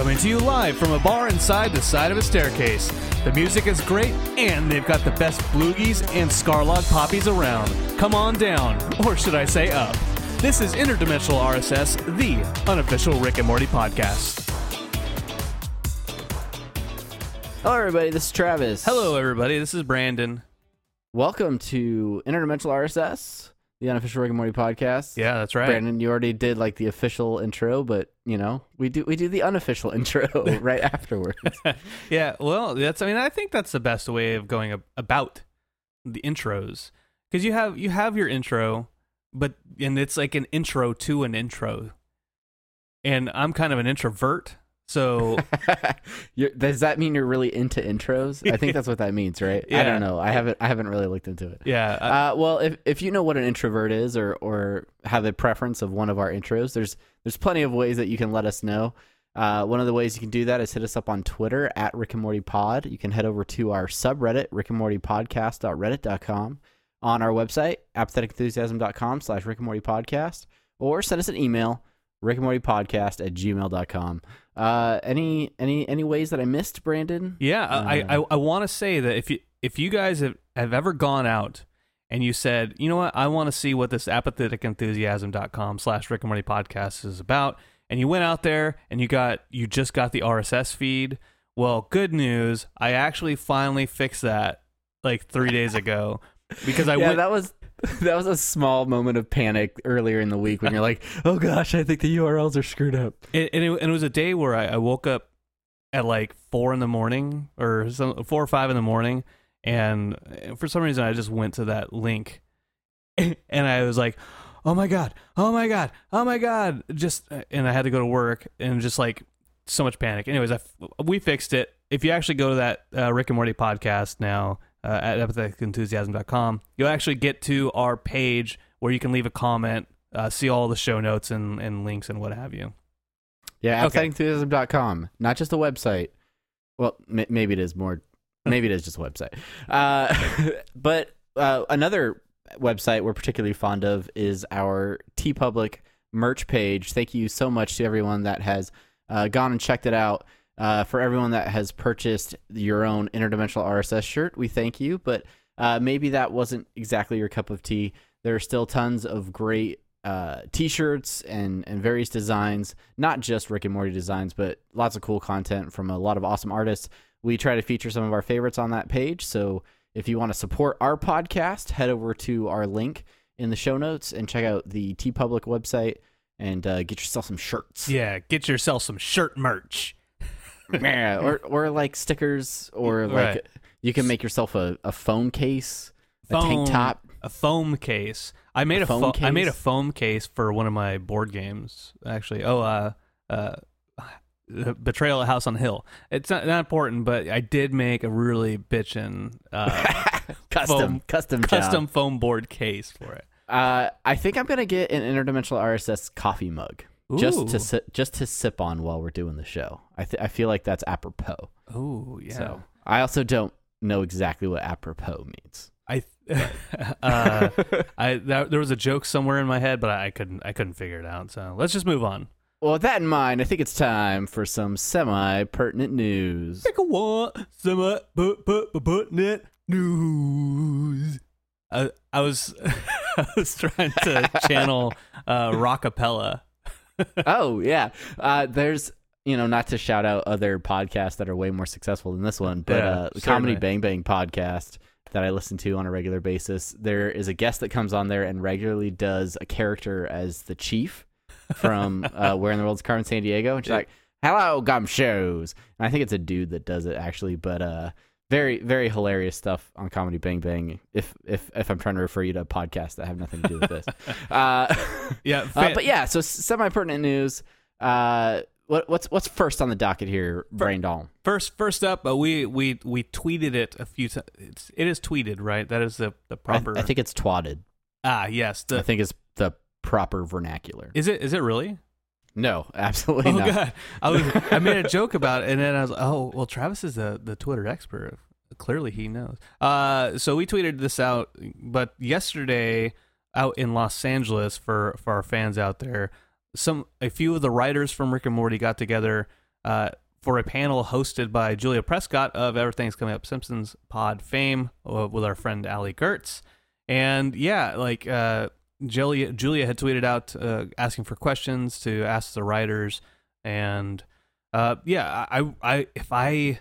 Coming to you live from a bar inside the side of a staircase. The music is great, and they've got the best bloogies and Scarlog poppies around. Come on down, or should I say up. This is Interdimensional RSS, the unofficial Rick and Morty podcast. Hello, everybody. This is Travis. Hello, everybody. This is Brandon. Welcome to Interdimensional RSS, the unofficial Rick and Morty podcast. Yeah, that's right. Brandon, you already did like the official intro, but you know we do we do the unofficial intro right afterwards. yeah, well, that's. I mean, I think that's the best way of going ab- about the intros because you have you have your intro, but and it's like an intro to an intro, and I'm kind of an introvert, so does that mean you're really into intros? I think that's what that means, right? I don't know. I haven't I haven't really looked into it. yeah. I- Uh, well, if if you know what an introvert is, or or have a preference of one of our intros, there's there's plenty of ways that you can let us know. Uh, one of the ways you can do that is hit us up on Twitter at Rick and Morty Pod. You can head over to our subreddit, Rick and Morty Podcast.reddit.com, on our website, apatheticenthusiasm.com slash Rick and Morty Podcast, or send us an email, Rick and Morty Podcast at gmail.com. Uh, any any any ways that I missed, Brandon? Yeah, I Uh, I, I want to say that if you if you guys have, have ever gone out and you said, you know what, I want to see what this apatheticenthusiasm.com slash Rick and Morty podcast is about, and you went out there and you got you just got the RSS feed. Well, good news, I actually finally fixed that like three days ago because I yeah, went. that was that was a small moment of panic earlier in the week when you're like, "Oh gosh, I think the URLs are screwed up." and, and, it, and it was a day where I, I woke up at like four in the morning or some four or five in the morning, and for some reason I just went to that link, and I was like, "Oh my god! Oh my god! Oh my god!" Just and I had to go to work and just like so much panic. Anyways, I we fixed it. If you actually go to that uh, Rick and Morty podcast now uh, at apatheticenthusiasm.com, you'll actually get to our page where you can leave a comment, uh, see all the show notes and, and links and what have you. Yeah, Okay. apatheticenthusiasm.com, not just a website. Well, m- maybe it is more. Maybe it is just a website. Uh, but uh, another website we're particularly fond of is our TeePublic merch page. Thank you so much to everyone that has uh, gone and checked it out. Uh, for everyone that has purchased your own interdimensional RSS shirt, we thank you. But uh, maybe that wasn't exactly your cup of tea. There are still tons of great uh, t-shirts and and various designs, not just Rick and Morty designs, but lots of cool content from a lot of awesome artists. We try to feature some of our favorites on that page. So if you want to support our podcast, head over to our link in the show notes and check out the TeePublic website and uh, get yourself some shirts. Yeah, get yourself some shirt merch. or or like stickers, or like Right. you can make yourself a, a phone case, a Foam- tank top. a foam case. I made A a, foam fo- I made a foam case for one of my board games. Actually, oh, uh, uh, Betrayal at House on the Hill. It's not, not important, but I did make a really bitchin' uh, custom foam- custom job. custom foam board case for it. Uh, I think I'm gonna get an interdimensional RSS coffee mug just to si- just to sip on while we're doing the show. I th- I feel like that's apropos. Oh yeah. So I also don't know exactly what apropos means. I, uh, I that, there was a joke somewhere in my head, but I, couldn't I couldn't figure it out. So let's just move on. Well, with that in mind, I think it's time for some semi pertinent news. Pick a one, semi net news. I I was I was trying to channel uh, rockapella. Oh yeah, uh, there's you know not to shout out other podcasts that are way more successful than this one, but Yeah, uh, the Comedy. Bang Bang podcast that I listen to on a regular basis. There is a guest that comes on there and regularly does a character as the chief from uh, Where in the World's Carmen Sandiego, and she's like, "Hello, gum shows," and I think it's a dude that does it actually, but uh. Very, very hilarious stuff on Comedy Bang Bang. If if if I'm trying to refer you to a podcast that have nothing to do with this, uh, Yeah, uh, but yeah, so semi pertinent news. Uh, what, what's what's first on the docket here, Brain Doll? first first up, uh, we we we tweeted it a few times. It's it is tweeted, right? That is the the proper. I think it's twatted. ah yes. I think it's the proper vernacular. is it is it really? No, absolutely Oh not. god, I was I made a joke about it, and then I was oh well, Travis is the the Twitter expert. Clearly, he knows. Uh, so we tweeted this out, but yesterday out in Los Angeles for for our fans out there, some a few of the writers from Rick and Morty got together uh, for a panel hosted by Julia Prescott of Everything's Coming Up Simpsons pod fame uh, with our friend Allie Goertz. And yeah, like uh, Julia, Julia had tweeted out uh, asking for questions to ask the writers. And uh, yeah, I, I, if I,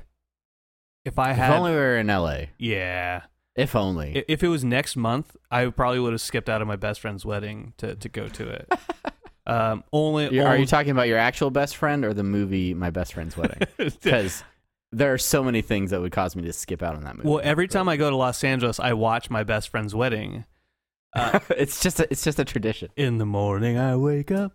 if I If had, only we were in LA. yeah, If only. If it was next month, I probably would have skipped out of my best friend's wedding to, to go to it. um, only, are only you talking about your actual best friend or the movie My Best Friend's Wedding? Because there are so many things that would cause me to skip out on that movie. well, every time I go to Los Angeles, I watch my best friend's wedding. Uh, it's just a, it's just a tradition. in the morning, I wake up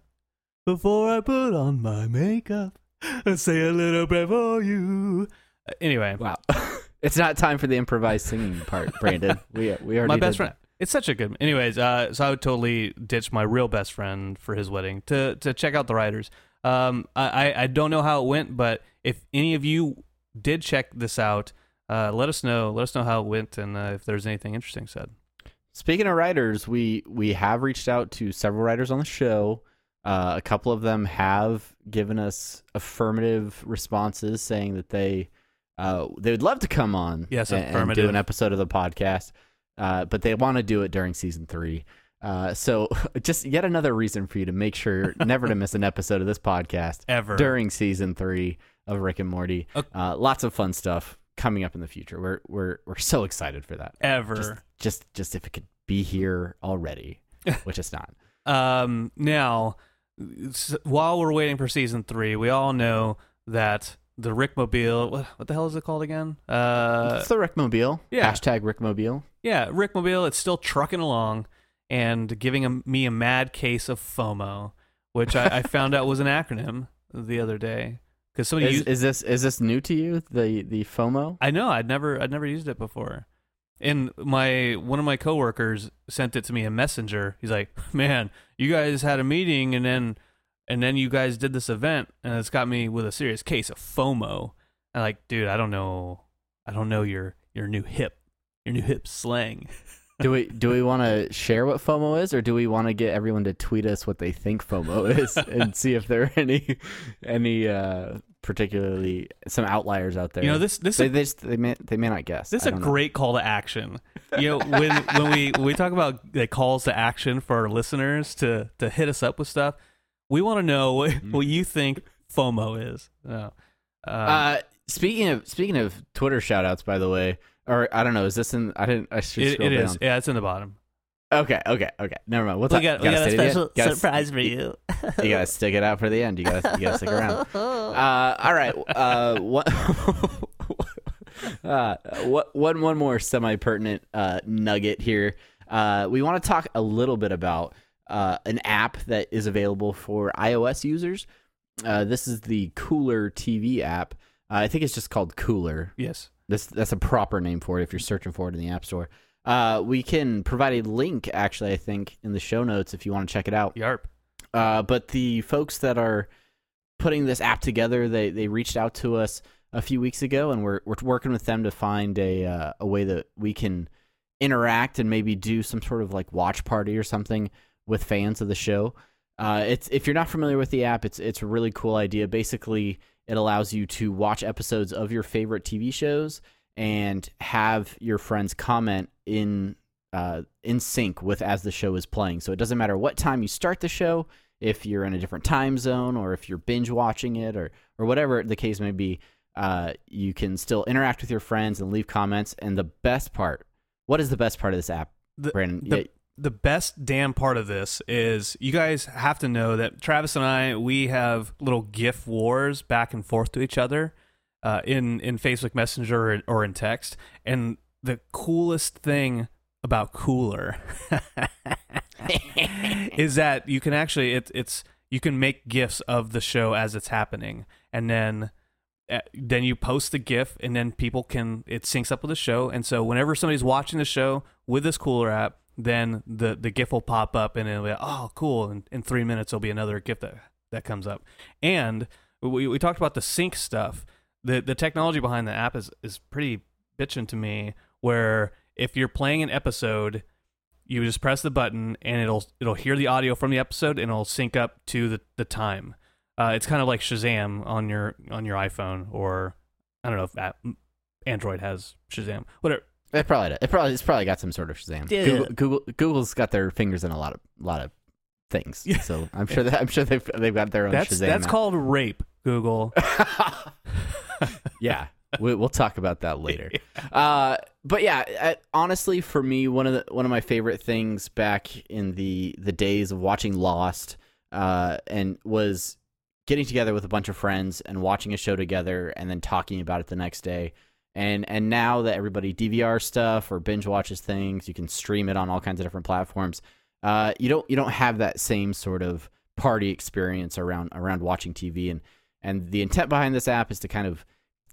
before I put on my makeup and say a little prayer for you. Uh, Anyway, Wow. it's not time for the improvised singing part, Brandon. We we already my did best friend. that. It's such a good. Anyways, uh, so I would totally ditch my real best friend for his wedding to to check out the writers. Um, I I- I don't know how it went, but if any of you did check this out, uh, let us know. Let us know how it went and uh, if there's anything interesting said. Speaking of writers, we we have reached out to several writers on the show. Uh, a couple of them have given us affirmative responses saying that they uh, they would love to come on Yes, and, and do an episode of the podcast, uh, but they want to do it during season three. Uh, so just yet another reason for you to make sure never to miss an episode of this podcast Ever during season three of Rick and Morty. Ok- Uh, lots of fun stuff coming up in the future. We're we're we're so excited for that ever. just just just if it could be here already, which it's not. Um, now, while we're waiting for season three, we all know that the Rickmobile. What, what the hell is it called again? Uh, it's the Rickmobile. yeah. Hashtag Rickmobile. yeah, Rickmobile. It's still trucking along and giving a, me a mad case of FOMO, which I, I found out was an acronym the other day because somebody Is, used. is this is this new to you? The the FOMO. I know I'd never I'd never used it before. And my one of my coworkers sent it to me in Messenger. He's like, "Man, you guys had a meeting and then and then you guys did this event and it's got me with a serious case of FOMO." I'm like, "Dude, I don't know. I don't know your your new hip, your new hip slang." do we do we want to share what FOMO is, or do we want to get everyone to tweet us what they think FOMO is and see if there are any any uh, particularly some outliers out there? You know, this this they they, just, they may they may not guess. This is a know. great call to action. You know, when when we when we talk about like calls to action for our listeners to to hit us up with stuff, we want to know what, what you think FOMO is. Um, Uh, speaking of speaking of Twitter shout outs, by the way, or I don't know, is this in? I didn't. I should it, it down. is. Yeah, it's in the bottom. Okay, okay, okay. Never mind. We'll We talk. got, we got a stay to the end. special surprise for you. You gotta stick it out for the end. You gotta you gotta stick around. Uh, all right. Uh, what? uh, what? One one more semi pertinent uh, nugget here. Uh, we want to talk a little bit about uh, an app that is available for iOS users. Uh, this is the Cooler TV app. Uh, I think it's just called Cooler. yes. This that's a proper name for it if you're searching for it in the App Store. Uh, we can provide a link, actually, I think, in the show notes if you want to check it out. Yarp. Uh, but the folks that are putting this app together, they they reached out to us a few weeks ago, and we're we're working with them to find a uh, a way that we can interact and maybe do some sort of like watch party or something with fans of the show. Uh, it's if you're not familiar with the app, it's it's a really cool idea. Basically, it allows you to watch episodes of your favorite TV shows and have your friends comment in uh, in sync with as the show is playing. So it doesn't matter what time you start the show, if you're in a different time zone or if you're binge watching it or or whatever the case may be. Uh, you can still interact with your friends and leave comments. And the best part, what is the best part of this app, The, Brandon? the, the best damn part of this is you guys have to know that Travis and I we have little GIF wars back and forth to each other uh, in in Facebook Messenger or, in text, and the coolest thing about Cooler is that you can actually it, it's you can make gifs of the show as it's happening, and then uh, then you post the gif and then people can it syncs up with the show. And so whenever somebody's watching the show with this cooler app then the the gif will pop up and it'll be like, oh cool and in three minutes there'll be another gif that that comes up and we, we talked about the sync stuff the the technology behind the app is is pretty bitching to me where if you're playing an episode you just press the button and it'll it'll hear the audio from the episode and it'll sync up to the, the time Uh, it's kind of like Shazam on your on your iPhone, or I don't know if Android has Shazam. Whatever. It probably it probably it's probably got some sort of Shazam. Yeah. Google, Google Google's got their fingers in a lot of lot of things. Yeah. So I'm sure that I'm sure they've they've got their own That's Shazam. that's app. called rape. Google. yeah, we, we'll talk about that later. Uh, but yeah, uh, honestly, for me, one of the one of my favorite things back in the the days of watching Lost, uh, and was getting together with a bunch of friends and watching a show together, and then talking about it the next day. And and now that everybody DVR stuff or binge watches things, you can stream it on all kinds of different platforms. Uh, you don't you don't have that same sort of party experience around around watching TV and and the intent behind this app is to kind of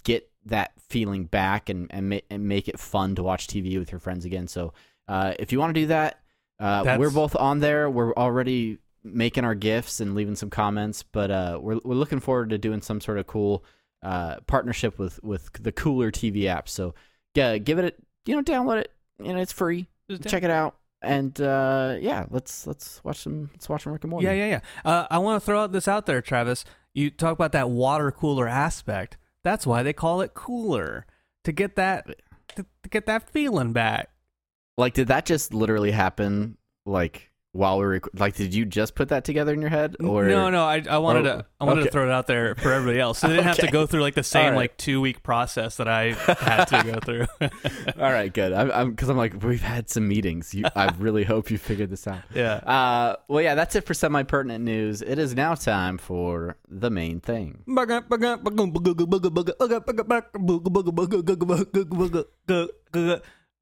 get that feeling back and and, ma- and make it fun to watch TV with your friends again. So uh, if you want to do that, uh, we're both on there. We're already making our gifts and leaving some comments, but uh, we're we're looking forward to doing some sort of cool uh, partnership with with the cooler TV app. So yeah, give it a you know download it. You know it's free. Just Check it out. And uh, yeah, let's let's watch some let's watch some Rick and Morty. Yeah, yeah, yeah. Uh, I want to throw out this out there, Travis. You talk about that water cooler aspect. That's why they call it cooler to get that to, to get that feeling back. Like, did that just literally happen? Like while we were like, did you just put that together in your head? Or no, no, I, I wanted Oh, to I wanted okay. to throw it out there for everybody else, so they didn't have to go through like the same right. like two week process that I had to go through. All right, good. I'm I'm because I'm like we've had some meetings. You, I really hope you figured this out. yeah. Uh, well, yeah, that's it for semi pertinent news. It is now time for the main thing.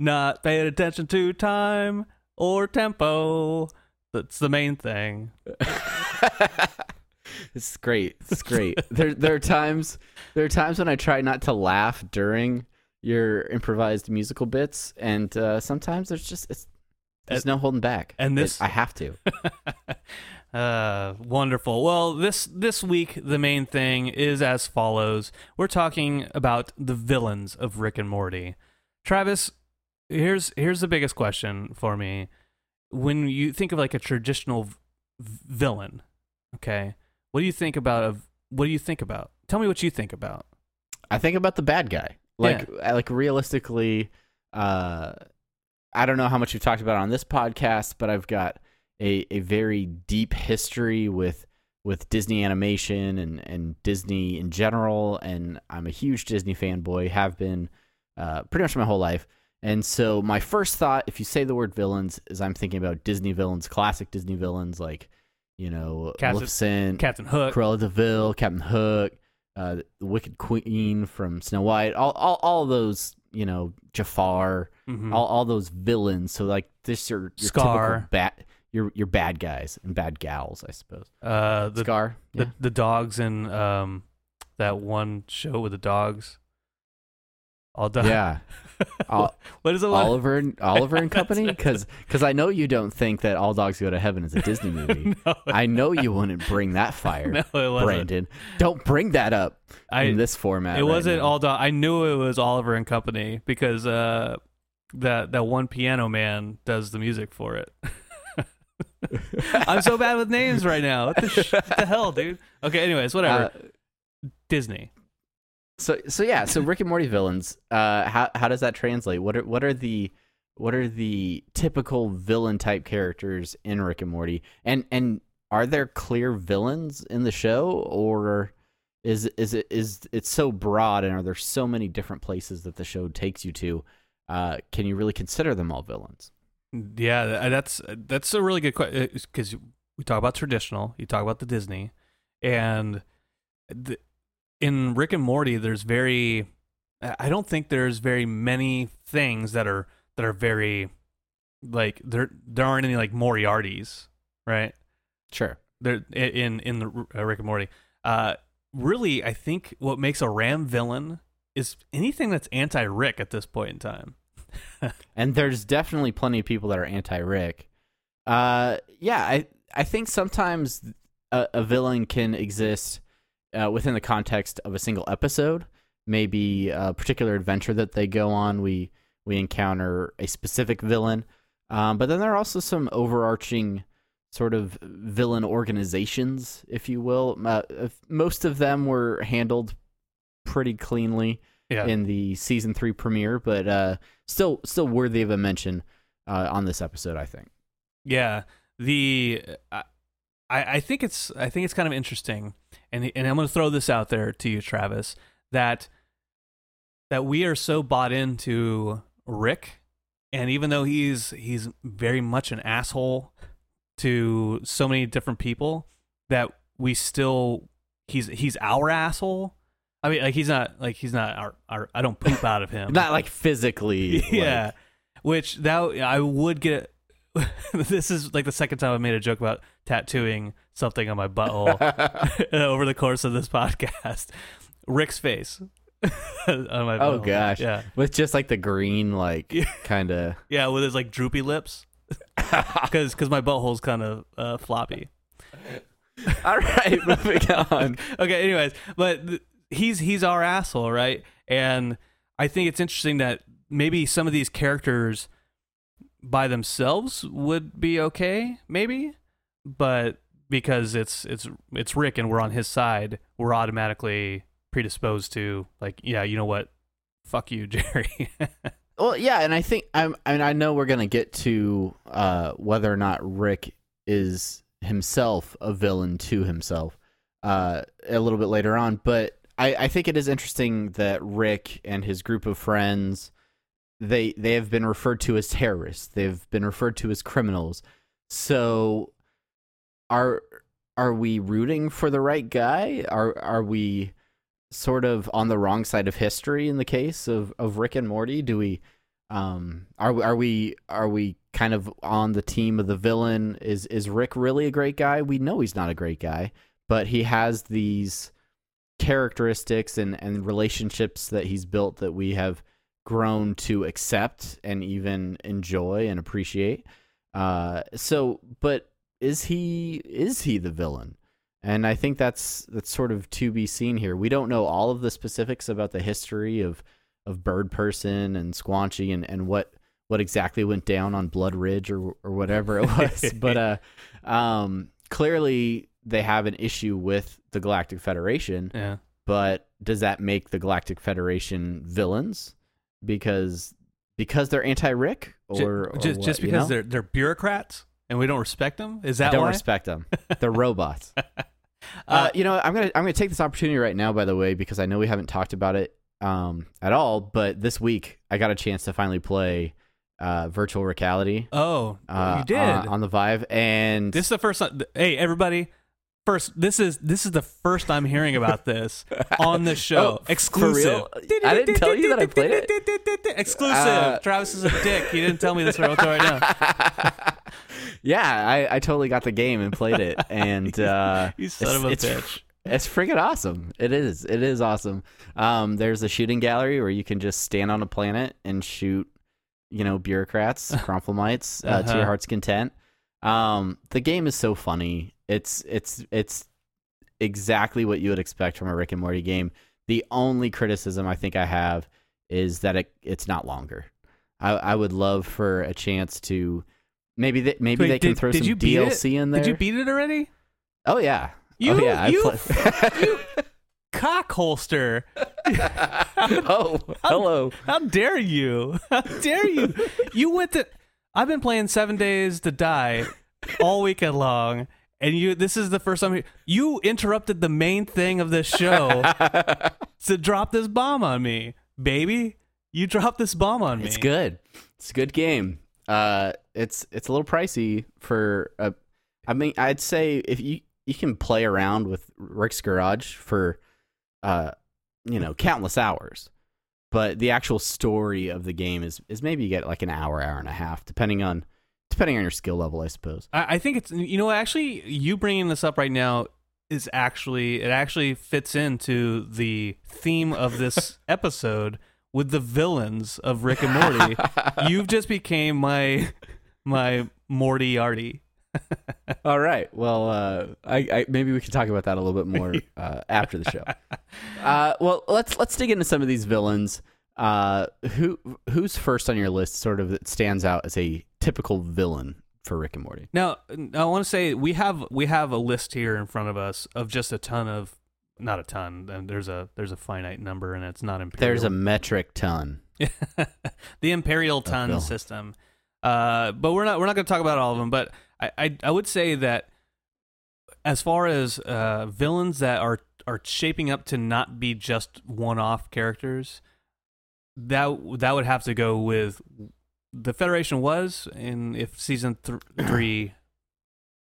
Not paying attention to time or tempo. That's the main thing. It's great. It's great. there there are times there are times when I try not to laugh during your improvised musical bits, and uh, sometimes there's just it's there's no holding back. and It- this- I have to. uh, wonderful. Well, this this week the main thing is as follows. We're talking about the villains of Rick and Morty. Travis, here's here's the biggest question for me. When you think of like a traditional v- villain, okay, what do you think about? Of what do you think about? Tell me what you think about. I think about the bad guy. Like uh, like realistically, uh, I don't know how much we've talked about on this podcast, but I've got a, a very deep history with with Disney animation and, and Disney in general, and I'm a huge Disney fanboy, have been uh, pretty much my whole life. And so my first thought, if you say the word villains, is I'm thinking about Disney villains, classic Disney villains like, you know, Captain- Maleficent, Captain Hook. Cruella de Vil, Captain Hook, uh, the Wicked Queen from Snow White, all, all, all those, you know, Jafar, Mhm. all, all those villains. So like this, your, your Scar. typical bad, your your bad guys and bad gals, I suppose. uh, the Scar, the, yeah. the dogs in um that one show with the dogs. All dog. yeah. All, what is it? Oliver and Oliver and Company, because I know you don't think that All Dogs Go to Heaven is a Disney movie. no, I know you wouldn't bring that fire, no. Brandon. Don't bring that up I, in this format. it right wasn't now. all dog. I knew it was Oliver and Company because uh that that one piano man does the music for it. I'm so bad with names right now. What the, sh- what the hell, dude? Okay, anyways, whatever. Uh, Disney. So so yeah, so Rick and Morty villains. Uh, how how does that translate? What are what are the what are the typical villain type characters in Rick and Morty? And and are there clear villains in the show, or is is it is it's so broad, and are there so many different places that the show takes you to? Uh, can you really consider them all villains? Yeah, that's that's a really good question because we talk about traditional, you talk about the Disney, and the, in Rick and Morty, there's very, I don't think there's very many things that are that are very, like there there aren't any like Moriartys, right? Sure. There in in the uh, Rick and Morty. Uh, really, I think what makes a Ram villain is anything that's anti-Rick at this point in time. and there's definitely plenty of people that are anti-Rick. Uh, yeah, I I think sometimes a, a villain can exist uh, within the context of a single episode. Maybe a particular adventure that they go on, we we encounter a specific villain. Um, but then there are also some overarching sort of villain organizations, if you will. Uh, if- most of them were handled pretty cleanly Yeah. in the season three premiere, but uh, still still worthy of a mention uh, on this episode, I think. Yeah, the I, I think it's I think it's kind of interesting, and and I'm going to throw this out there to you, Travis, that that we are so bought into Rick, and even though he's he's very much an asshole to so many different people, that we still he's he's our asshole. I mean, like he's not like he's not our, our I don't poop out of him. Not like physically. yeah like- which that i would get this is like the second time i made a joke about tattooing something on my butthole over the course of this podcast rick's face on my Oh, gosh. yeah with just like the green, like kind of. yeah with his like droopy lips because because my butthole's kind of uh, floppy All right, moving on. okay anyways but th- he's he's our asshole right and i think it's interesting that maybe some of these characters by themselves would be okay maybe but because it's it's it's rick and we're on his side we're automatically predisposed to like yeah you know what fuck you jerry Well, yeah, and I think I'm. I mean, I know we're gonna get to uh, whether or not Rick is himself a villain to himself uh, a little bit later on, but I, I think it is interesting that Rick and his group of friends they they have been referred to as terrorists. They've been referred to as criminals. So, are are we rooting for the right guy? Are are we sort of on the wrong side of history in the case of, of Rick and Morty? Do we um are we- are we are we kind of on the team of the villain? Is is Rick really a great guy? We know he's not a great guy, but he has these characteristics and and relationships that he's built that we have grown to accept and even enjoy and appreciate. Uh so but is he is he the villain? And I think that's that's sort of to be seen here. We don't know all of the specifics about the history of of Bird Person and Squanchy and, and what what exactly went down on Blood Ridge or or whatever it was. but uh, um, clearly they have an issue with the Galactic Federation. yeah But does that make the Galactic Federation villains because because they're anti Rick or, or just, what, just you because know? they're they're bureaucrats and we don't respect them is that I don't why respect them. They're robots. uh, Uh, you know, I'm gonna I'm gonna take this opportunity right now, by the way, because I know we haven't talked about it um, at all. But this week, I got a chance to finally play uh, virtual reality. oh Uh, you did on, on the Vive, and This is the first time. Hey, everybody! First, this is this is the first I'm hearing about this on the show. Oh, Exclusive. I didn't tell you that I played it. Exclusive. Uh, Travis is a dick. He didn't tell me this right right now. yeah, I, I totally got the game and played it, and uh, You son of a it's, bitch. It's freaking awesome. It is. It is awesome. Um, there's a shooting gallery where you can just stand on a planet and shoot, you know, bureaucrats, Gromflomites, uh, to Uh-huh. your heart's content. Um, the game is so funny. It's it's it's exactly what you would expect from a Rick and Morty game. The only criticism I think I have is that it it's not longer. I, I would love for a chance to maybe they, maybe Wait, they can did- throw did some you beat it? DLC in there. Did you beat it already? oh yeah. Oh, you, oh yeah. You, play- you cock holster. oh, hello. How dare you? How dare you? You went to. I've been playing Seven Days to Die all weekend long, and you. This is the first time you interrupted the main thing of this show to drop this bomb on me, baby. You dropped this bomb on me. It's good. It's a good game. Uh, it's it's a little pricey for a. I mean, I'd say if you you can play around with Rick's Garage for, uh, you know, countless hours, but the actual story of the game is is maybe you get like an hour, hour and a half, depending on depending on your skill level, I suppose. I, I think it's you know actually you bringing this up right now is actually it actually fits into the theme of this episode with the villains of Rick and Morty. You've just became my my Moriarty. All right. Well, uh, I, I maybe we can talk about that a little bit more uh, after the show. Uh, well, let's let's dig into some of these villains. Uh, who who's first on your list? Sort of that stands out as a typical villain for Rick and Morty. Now, I want to say we have we have a list here in front of us of just a ton of not a ton. There's a there's a finite number, and it's not imperial. There's a metric ton. the imperial ton Phil. system. Uh, but we're not we're not going to talk about all of them. But I, I I would say that as far as uh, villains that are are shaping up to not be just one off characters, that that would have to go with the Federation was, and if season th- three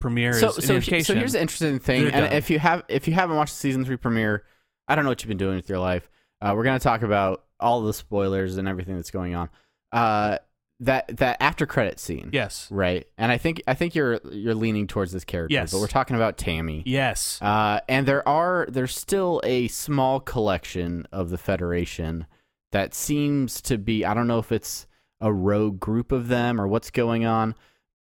premiere so so, he- so here's the interesting thing, and done. if you have if you haven't watched the season three premiere, I don't know what you've been doing with your life. Uh, we're gonna talk about all the spoilers and everything that's going on. Uh, that that after credit scene, yes, right? And I think I think you're you're leaning towards this character, Yes. but we're talking about Tammy. yes, Uh, and there are there's still a small collection of the Federation that seems to be I don't know if it's a rogue group of them or what's going on,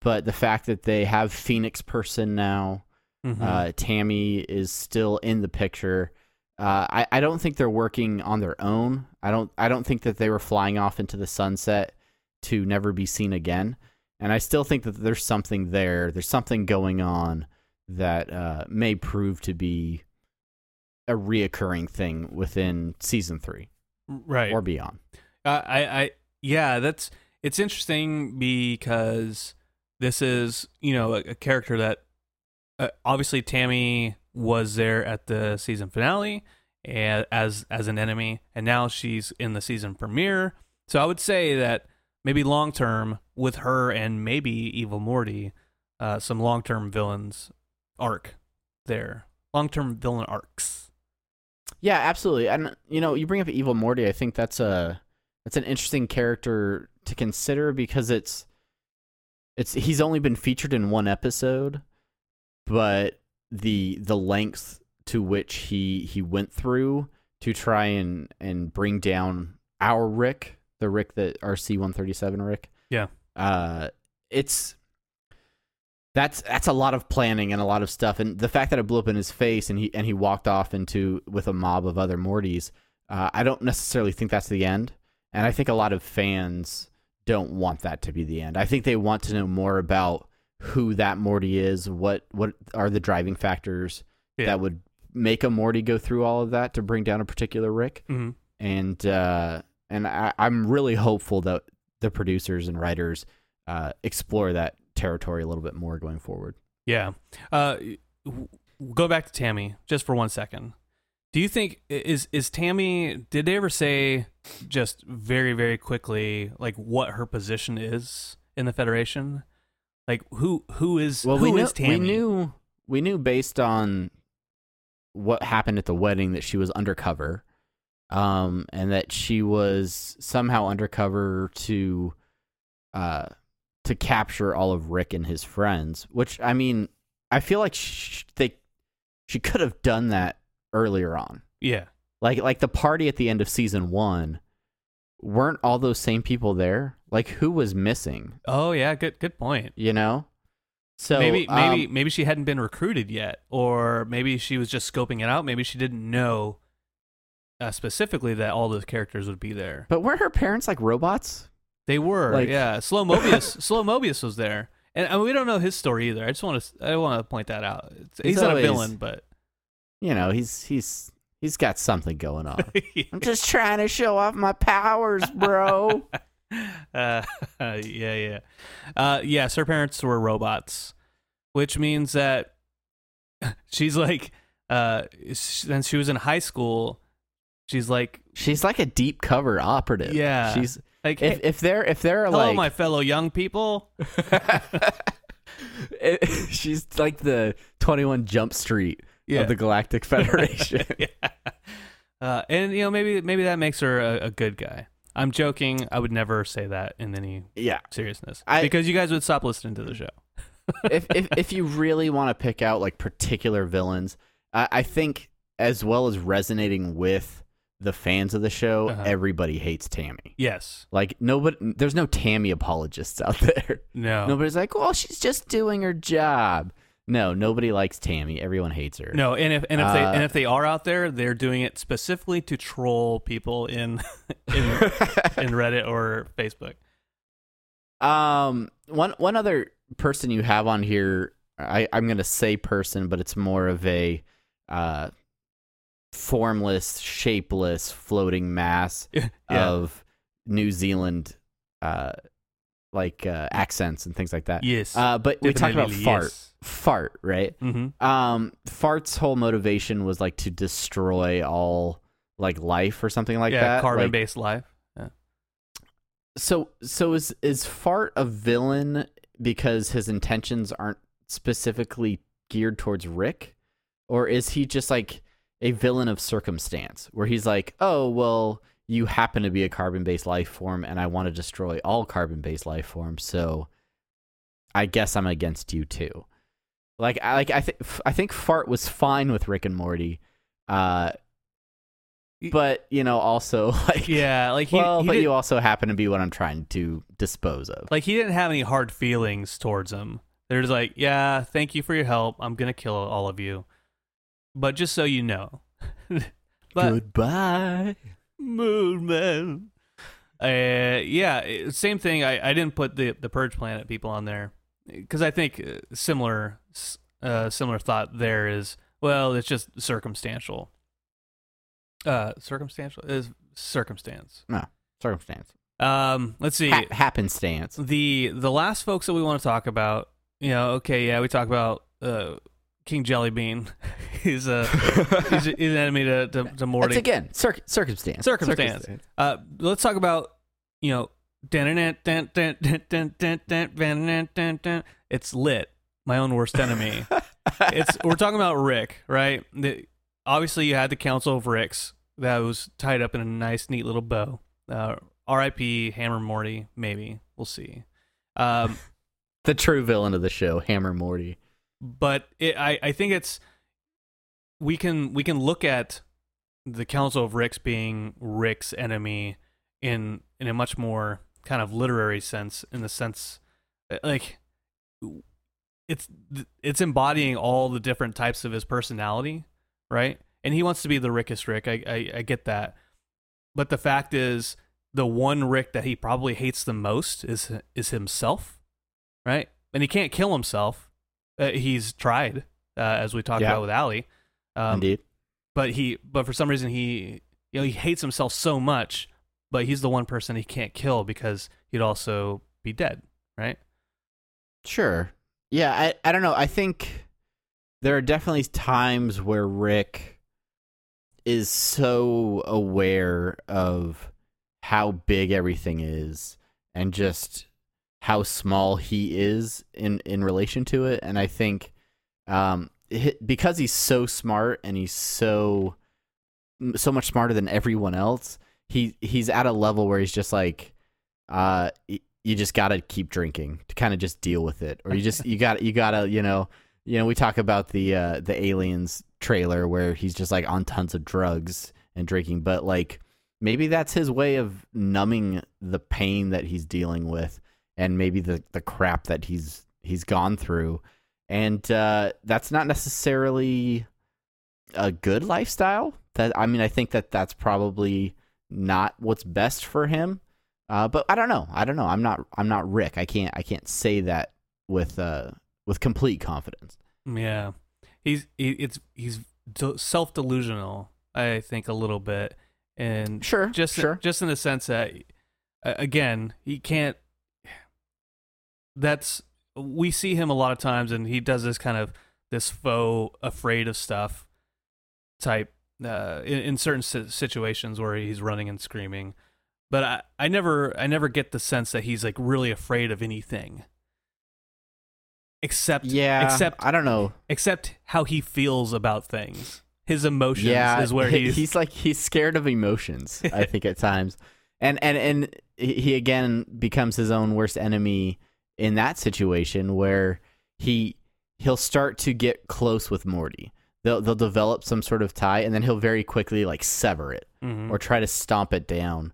but the fact that they have Phoenix person now, Mhm. uh, Tammy is still in the picture. Uh, I, I don't think they're working on their own. I don't I don't think that they were flying off into the sunset to never be seen again. And I still think that there's something there. There's something going on that uh, may prove to be a reoccurring thing within season three right. or beyond. Uh, I, I, yeah, that's it's interesting because this is you know a, a character that uh, obviously Tammy was there at the season finale as as an enemy, and now she's in the season premiere. So I would say that maybe long term with her and maybe Evil Morty, uh, some long term villains arc there, long term villain arcs. Yeah, absolutely. And you know, you bring up Evil Morty. I think that's a that's an interesting character to consider because it's it's he's only been featured in one episode, but the the length to which he he went through to try and and bring down our Rick, the Rick that RC one thirty seven Rick. Yeah. Uh, it's that's that's a lot of planning and a lot of stuff, and the fact that it blew up in his face and he and he walked off into with a mob of other Mortys. Uh, I don't necessarily think that's the end, and I think a lot of fans don't want that to be the end. I think they want to know more about who that Morty is, what what are the driving factors Yeah. that would make a Morty go through all of that to bring down a particular Rick, hmm and uh, and I, I'm really hopeful that the producers and writers uh, explore that territory a little bit more going forward. Yeah. Uh, go back to Tammy just for one second. Do you think is is Tammy? Did they ever say just very very quickly like what her position is in the Federation? Like who who is Well, who we knew is Tammy? we knew we knew based on what happened at the wedding that she was undercover, um, and that she was somehow undercover to, uh, to capture all of Rick and his friends. Which I mean, I feel like sh- they she could have done that earlier on, Yeah. Like like the party at the end of season one. Weren't all those same people there? Like who was missing? Oh yeah. Good good point. You know. So maybe um, maybe maybe she hadn't been recruited yet, or maybe she was just scoping it out. Maybe she didn't know uh, specifically that all those characters would be there. But weren't her parents like robots? They were, Like- yeah. Slow Mobius, Slow Mobius was there, and, and we don't know his story either. I just want to, I want to point that out. It's, he's, He's not always- a villain, but You know, he's he's he's got something going on. I'm just trying to show off my powers, bro. uh, yeah, yeah, uh, yes. Her parents were robots, which means that she's like, uh, since she was in high school, she's like, She's like a deep cover operative. Yeah. She's like, if hey, if they're if they're hello, like my fellow young people. she's like the 21 Jump Street Yeah. of the Galactic Federation. yeah. Uh, and you know maybe maybe that makes her a, a good guy. I'm joking. I would never say that in any yeah. seriousness I- because you guys would stop listening to the show. if if if you really want to pick out like particular villains, I, I think as well as resonating with the fans of the show, Uh-huh. everybody hates Tammy. Yes. Like nobody, there's no Tammy apologists out there. No. Nobody's like, well, she's just doing her job. No, nobody likes Tammy. Everyone hates her. No, and if and if they Uh, and if they are out there, they're doing it specifically to troll people in in in Reddit or Facebook. Um, one one other person you have on here, I, I'm going to say person, but it's more of a uh, formless, shapeless, floating mass yeah. of New Zealand, uh, like uh, accents and things like that. yes. Uh, but we talked about fart, yes. fart, right? Mm-hmm. Um, fart's whole motivation was like to destroy all like life or something like yeah, that. carbon Like, based life. So so is is Fart a villain because his intentions aren't specifically geared towards Rick? Or is he just like a villain of circumstance where he's like, "Oh, well, you happen to be a carbon-based life form and I want to destroy all carbon-based life forms, so I guess I'm against you too." Like I like I think I think Fart was fine with Rick and Morty. Uh but, you know, also like Yeah, like he, well, he but you also happen to be what I'm trying to dispose of. like he didn't have any hard feelings towards him. They're just like, yeah, thank you for your help. I'm gonna kill all of you, but just so you know. but Goodbye. Moon Man. Uh, yeah, same thing. I, I didn't put the the Purge Planet people on there because I think uh, similar uh, similar thought there is well, it's just circumstantial. Uh, circumstantial is circumstance. No, circumstance. Um, let's see Ha- happenstance. the the last folks that we want to talk about. You know, okay, yeah, we talk about uh, King Jellybean is a he's, a, he's an enemy to to, to Morty. That's again cir- circumstance. Circumstance. circumstance. Uh, let's talk about you know it's lit. My own worst enemy. it's we're talking about Rick, right? The, obviously, you had the Council of Ricks that was tied up in a nice, neat little bow. Uh, R.I.P. Hammer Morty. Maybe we'll see. Um, the true villain of the show, Hammer Morty but it, I I think it's we can we can look at the Council of Ricks being Rick's enemy in in a much more kind of literary sense in the sense uh, like it's it's embodying all the different types of his personality right? And he wants to be the rickest rick. I, I i get that. But the fact is the one rick that he probably hates the most is is himself right? And he can't kill himself uh, he's tried uh, as we talked Yeah. about with Allie um, Indeed. but he but for some reason he you know he hates himself so much but he's the one person he can't kill because he'd also be dead right Sure. Yeah, I, I don't know. I think there are definitely times where Rick is so aware of how big everything is and just how small he is in in relation to it. And I think um because he's so smart and he's so so much smarter than everyone else he he's at a level where he's just like uh you just got to keep drinking to kind of just deal with it. Or you just you got you got to you know you know we talk about the uh the aliens trailer where he's just like on tons of drugs and drinking but like maybe that's his way of numbing the pain that he's dealing with and maybe the the crap that he's he's gone through and uh that's not necessarily a good lifestyle that i mean i think that that's probably not what's best for him uh, but I don't know. I don't know. I'm not. I'm not Rick. I can't. I can't say that with uh with complete confidence. Yeah, he's he, it's he's self delusional. I think a little bit, and Sure. just sure. just in the sense that again he can't. That's we see him a lot of times, and he does this kind of this faux afraid of stuff type uh, in, in certain situations where he's running and screaming. But I, I never I never get the sense that he's like really afraid of anything. Except yeah. except I don't know. except how he feels about things. His emotions yeah. is where he's, he's like he's scared of emotions. I think at times, and and and he he again becomes his own worst enemy in that situation where he he'll start to get close with Morty. They'll they'll develop some sort of tie, and then he'll very quickly like sever it. Mhm. or try to stomp it down.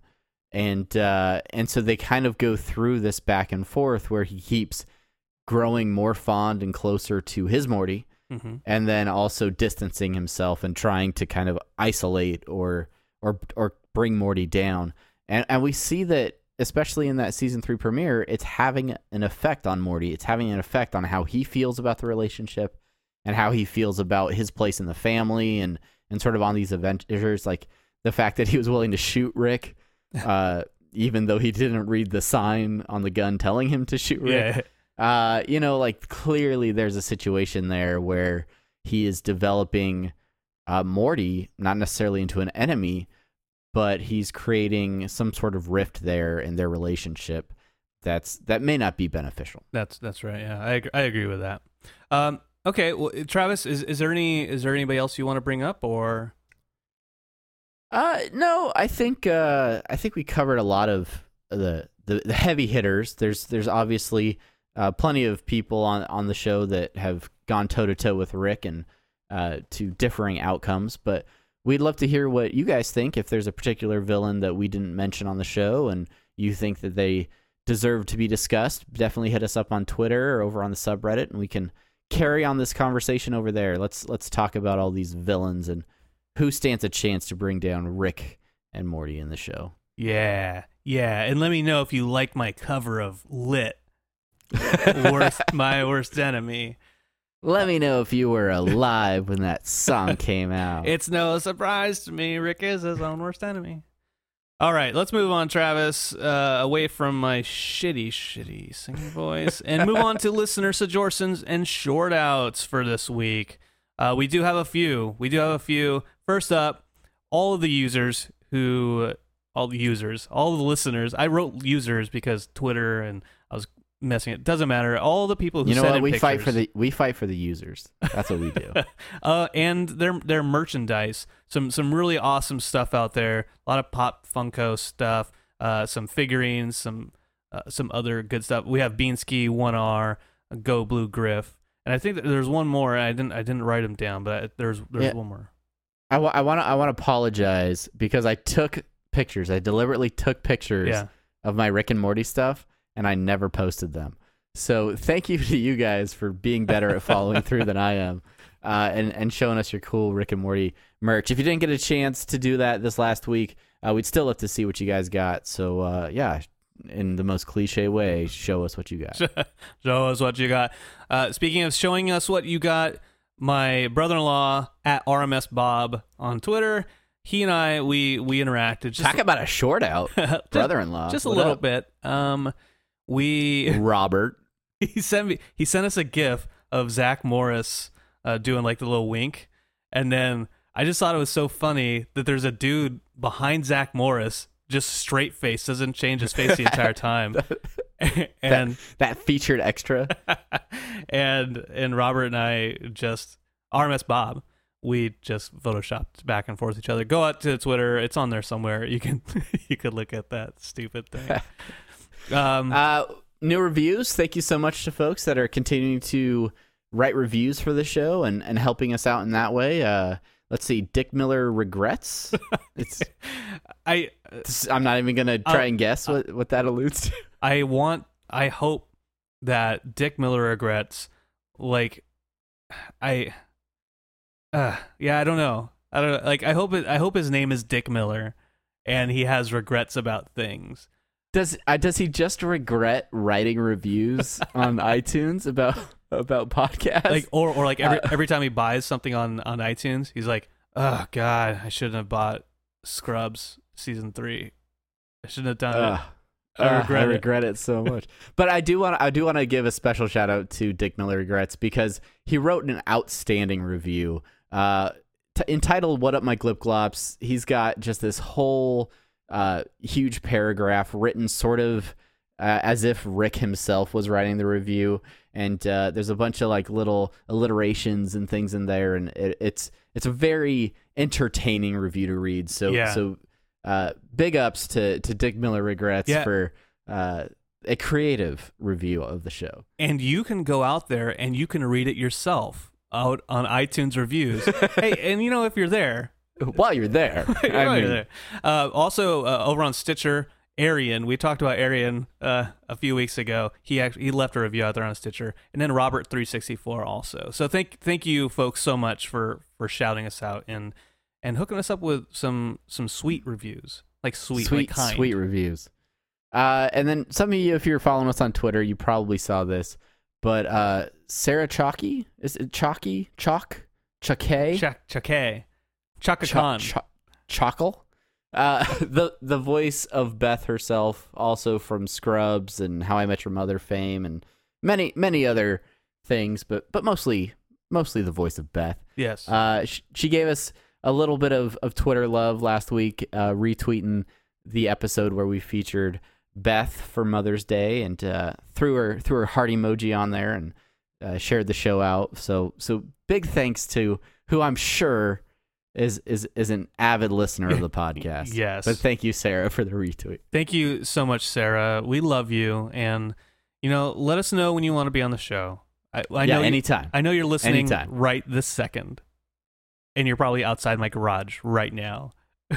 And uh, and so they kind of go through this back and forth where he keeps growing more fond and closer to his Morty, Mhm. and then also distancing himself and trying to kind of isolate or or or bring Morty down. And and we see that especially in that season three premiere, it's having an effect on Morty. It's having an effect on how he feels about the relationship and how he feels about his place in the family and and sort of on these adventures. Like the fact that he was willing to shoot Rick, uh, even though he didn't read the sign on the gun telling him to shoot Rick. Yeah. Uh, you know, like clearly there's a situation there where he is developing uh, Morty, not necessarily into an enemy, but he's creating some sort of rift there in their relationship that's that may not be beneficial. That's that's right. Yeah, I ag- I agree with that. Um, okay, well, Travis, is is there any is there anybody else you want to bring up or? Uh, no, I think uh, I think we covered a lot of the the, the heavy hitters. There's there's obviously uh, plenty of people on on the show that have gone toe to toe with Rick and uh, to differing outcomes, but we'd love to hear what you guys think. If there's a particular villain that we didn't mention on the show and you think that they deserve to be discussed, definitely hit us up on Twitter or over on the subreddit, and we can carry on this conversation over there. Let's let's talk about all these villains and who stands a chance to bring down Rick and Morty in the show. Yeah, yeah, and let me know if you like my cover of Lit, worst my worst enemy. Let me know if you were alive when that song came out. It's no surprise to me. Rick is his own worst enemy. All right, let's move on, Travis, uh, away from my shitty, shitty singing voice, and move on to listener suggestions and short outs for this week. Uh, we do have a few. We do have a few. First up, all of the users who, all the users, all the listeners. I wrote users because Twitter and I was messing it. Doesn't matter. All the people who you know what? We fight for the we fight for the users. That's what we do. uh, and their their merchandise. Some some really awesome stuff out there. A lot of pop Funko stuff. Uh, some figurines. Some uh, some other good stuff. We have Beansky, One R, Go Blue Griff, and I think there's one more. I didn't I didn't write them down, but I- there's there's Yeah. one more. I want I want to I want to apologize because I took pictures. I deliberately took pictures Yeah. of my Rick and Morty stuff and I never posted them. So thank you to you guys for being better at following through than I am, uh, and and showing us your cool Rick and Morty merch. If you didn't get a chance to do that this last week, uh, we'd still love to see what you guys got. So uh, yeah, in the most cliche way, show us what you got. Show us what you got. Uh, speaking of showing us what you got, my brother-in-law at RMS Bob on Twitter. He and I we we interacted. Just, Talk about a short out, brother-in-law. just a little up? bit. Um, we Robert. he sent me he sent us a gif of Zach Morris uh, doing like the little wink, and then I just thought it was so funny that there's a dude behind Zach Morris just straight face doesn't change his face the entire time, and That featured extra. and and Robert and I just RMS Bob. We just photoshopped back and forth each other. Go out to Twitter; it's on there somewhere. You can you could look at that stupid thing. Um, Uh, new reviews. Thank you so much to folks that are continuing to write reviews for the show and, and helping us out in that way. Uh, let's see. Dick Miller regrets. It's. I this- I'm not even gonna try Uh, and guess what, what that alludes to. I want I hope that Dick Miller regrets like I uh yeah, I don't know. I don't like I hope it I hope his name is Dick Miller and he has regrets about things. Does uh, does he just regret writing reviews on iTunes about about podcasts? Like or or like every Uh, every time he buys something on on iTunes, he's like, "Oh god, I shouldn't have bought Scrubs season 3. I shouldn't have done Ugh. it." I regret I it. regret it so much. but I do want I do want to give a special shout out to Dick Miller regrets because he wrote an outstanding review uh, t- entitled "What Up My Glip Glops." He's got just this whole uh, huge paragraph written sort of uh, as if Rick himself was writing the review, and uh, there's a bunch of like little alliterations and things in there, and it, it's it's a very entertaining review to read. So Yeah. so uh, big ups to to Dick Miller regrets Yeah. for uh, a creative review of the show. and you can go out there and you can read it yourself out on iTunes reviews. hey, and you know if you're there, While you're there, I While you're there. Uh, also uh, over on Stitcher, Arian. We talked about Arian uh, a few weeks ago. He actually he left a review out there on Stitcher, and then Robert three sixty four also. So thank thank you folks so much for for shouting us out and and hooking us up with some some sweet reviews, like sweet, sweet, like kind. sweet reviews. Uh, and then some of you, if you're following us on Twitter, you probably saw this. But uh, Sarah Chalky is it Chalky Chalk Chake Chuck Chuck Chaka Ch- Khan. Ch- Chockle? Uh, the the voice of Beth herself, also from Scrubs and How I Met Your Mother fame, and many many other things, but but mostly mostly the voice of Beth. yes. Uh, sh- she gave us a little bit of, of Twitter love last week, uh, retweeting the episode where we featured Beth for Mother's Day, and uh, threw her threw her heart emoji on there and uh, shared the show out. So so big thanks to who I'm sure is is is an avid listener of the podcast. Yes. but thank you, Sarah, for the retweet. Thank you so much, Sarah. We love you, and you know, let us know when you want to be on the show. I, I yeah, know you- anytime. I know you're listening Anytime. right this second, and you're probably outside my garage right now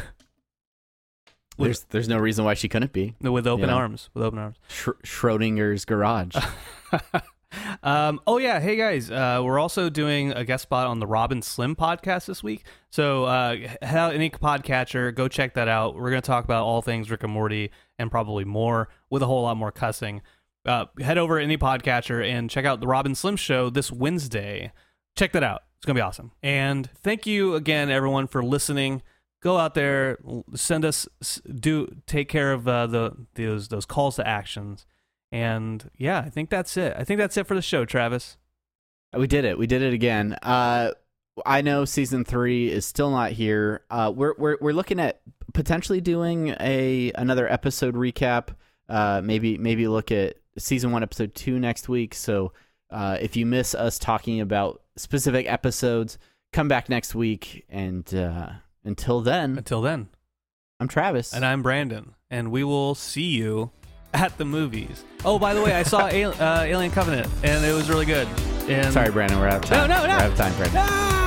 there's there's no reason why she couldn't be. with open Yeah. arms. With open arms. Sch- Schrodinger's garage. um, oh yeah, hey guys, uh, we're also doing a guest spot on the Robin Slim podcast this week. So uh, head out any podcatcher, go check that out. We're gonna talk about all things Rick and Morty and probably more with a whole lot more cussing. Uh, head over to any podcatcher and check out the Robin Slim show this Wednesday. Check that out. It's gonna be awesome. And thank you again, everyone, for listening. Go out there, send us, do take care of uh, the those those calls to actions. And yeah, I think that's it. I think that's it for the show, Travis. We did it. We did it again. Uh, I know season three is still not here. Uh, we're we're we're looking at potentially doing a another episode recap. Uh, maybe maybe look at season one, episode two next week. So uh, if you miss us talking about specific episodes, come back next week. And uh, until then, Until then, I'm Travis. and I'm Brandon, and we will see you at the movies. Oh, by the way, I saw Al- uh, Alien Covenant, and it was really good. And Sorry, Brandon. We're out of time. No, no, no. We're out of time, Brandon. No!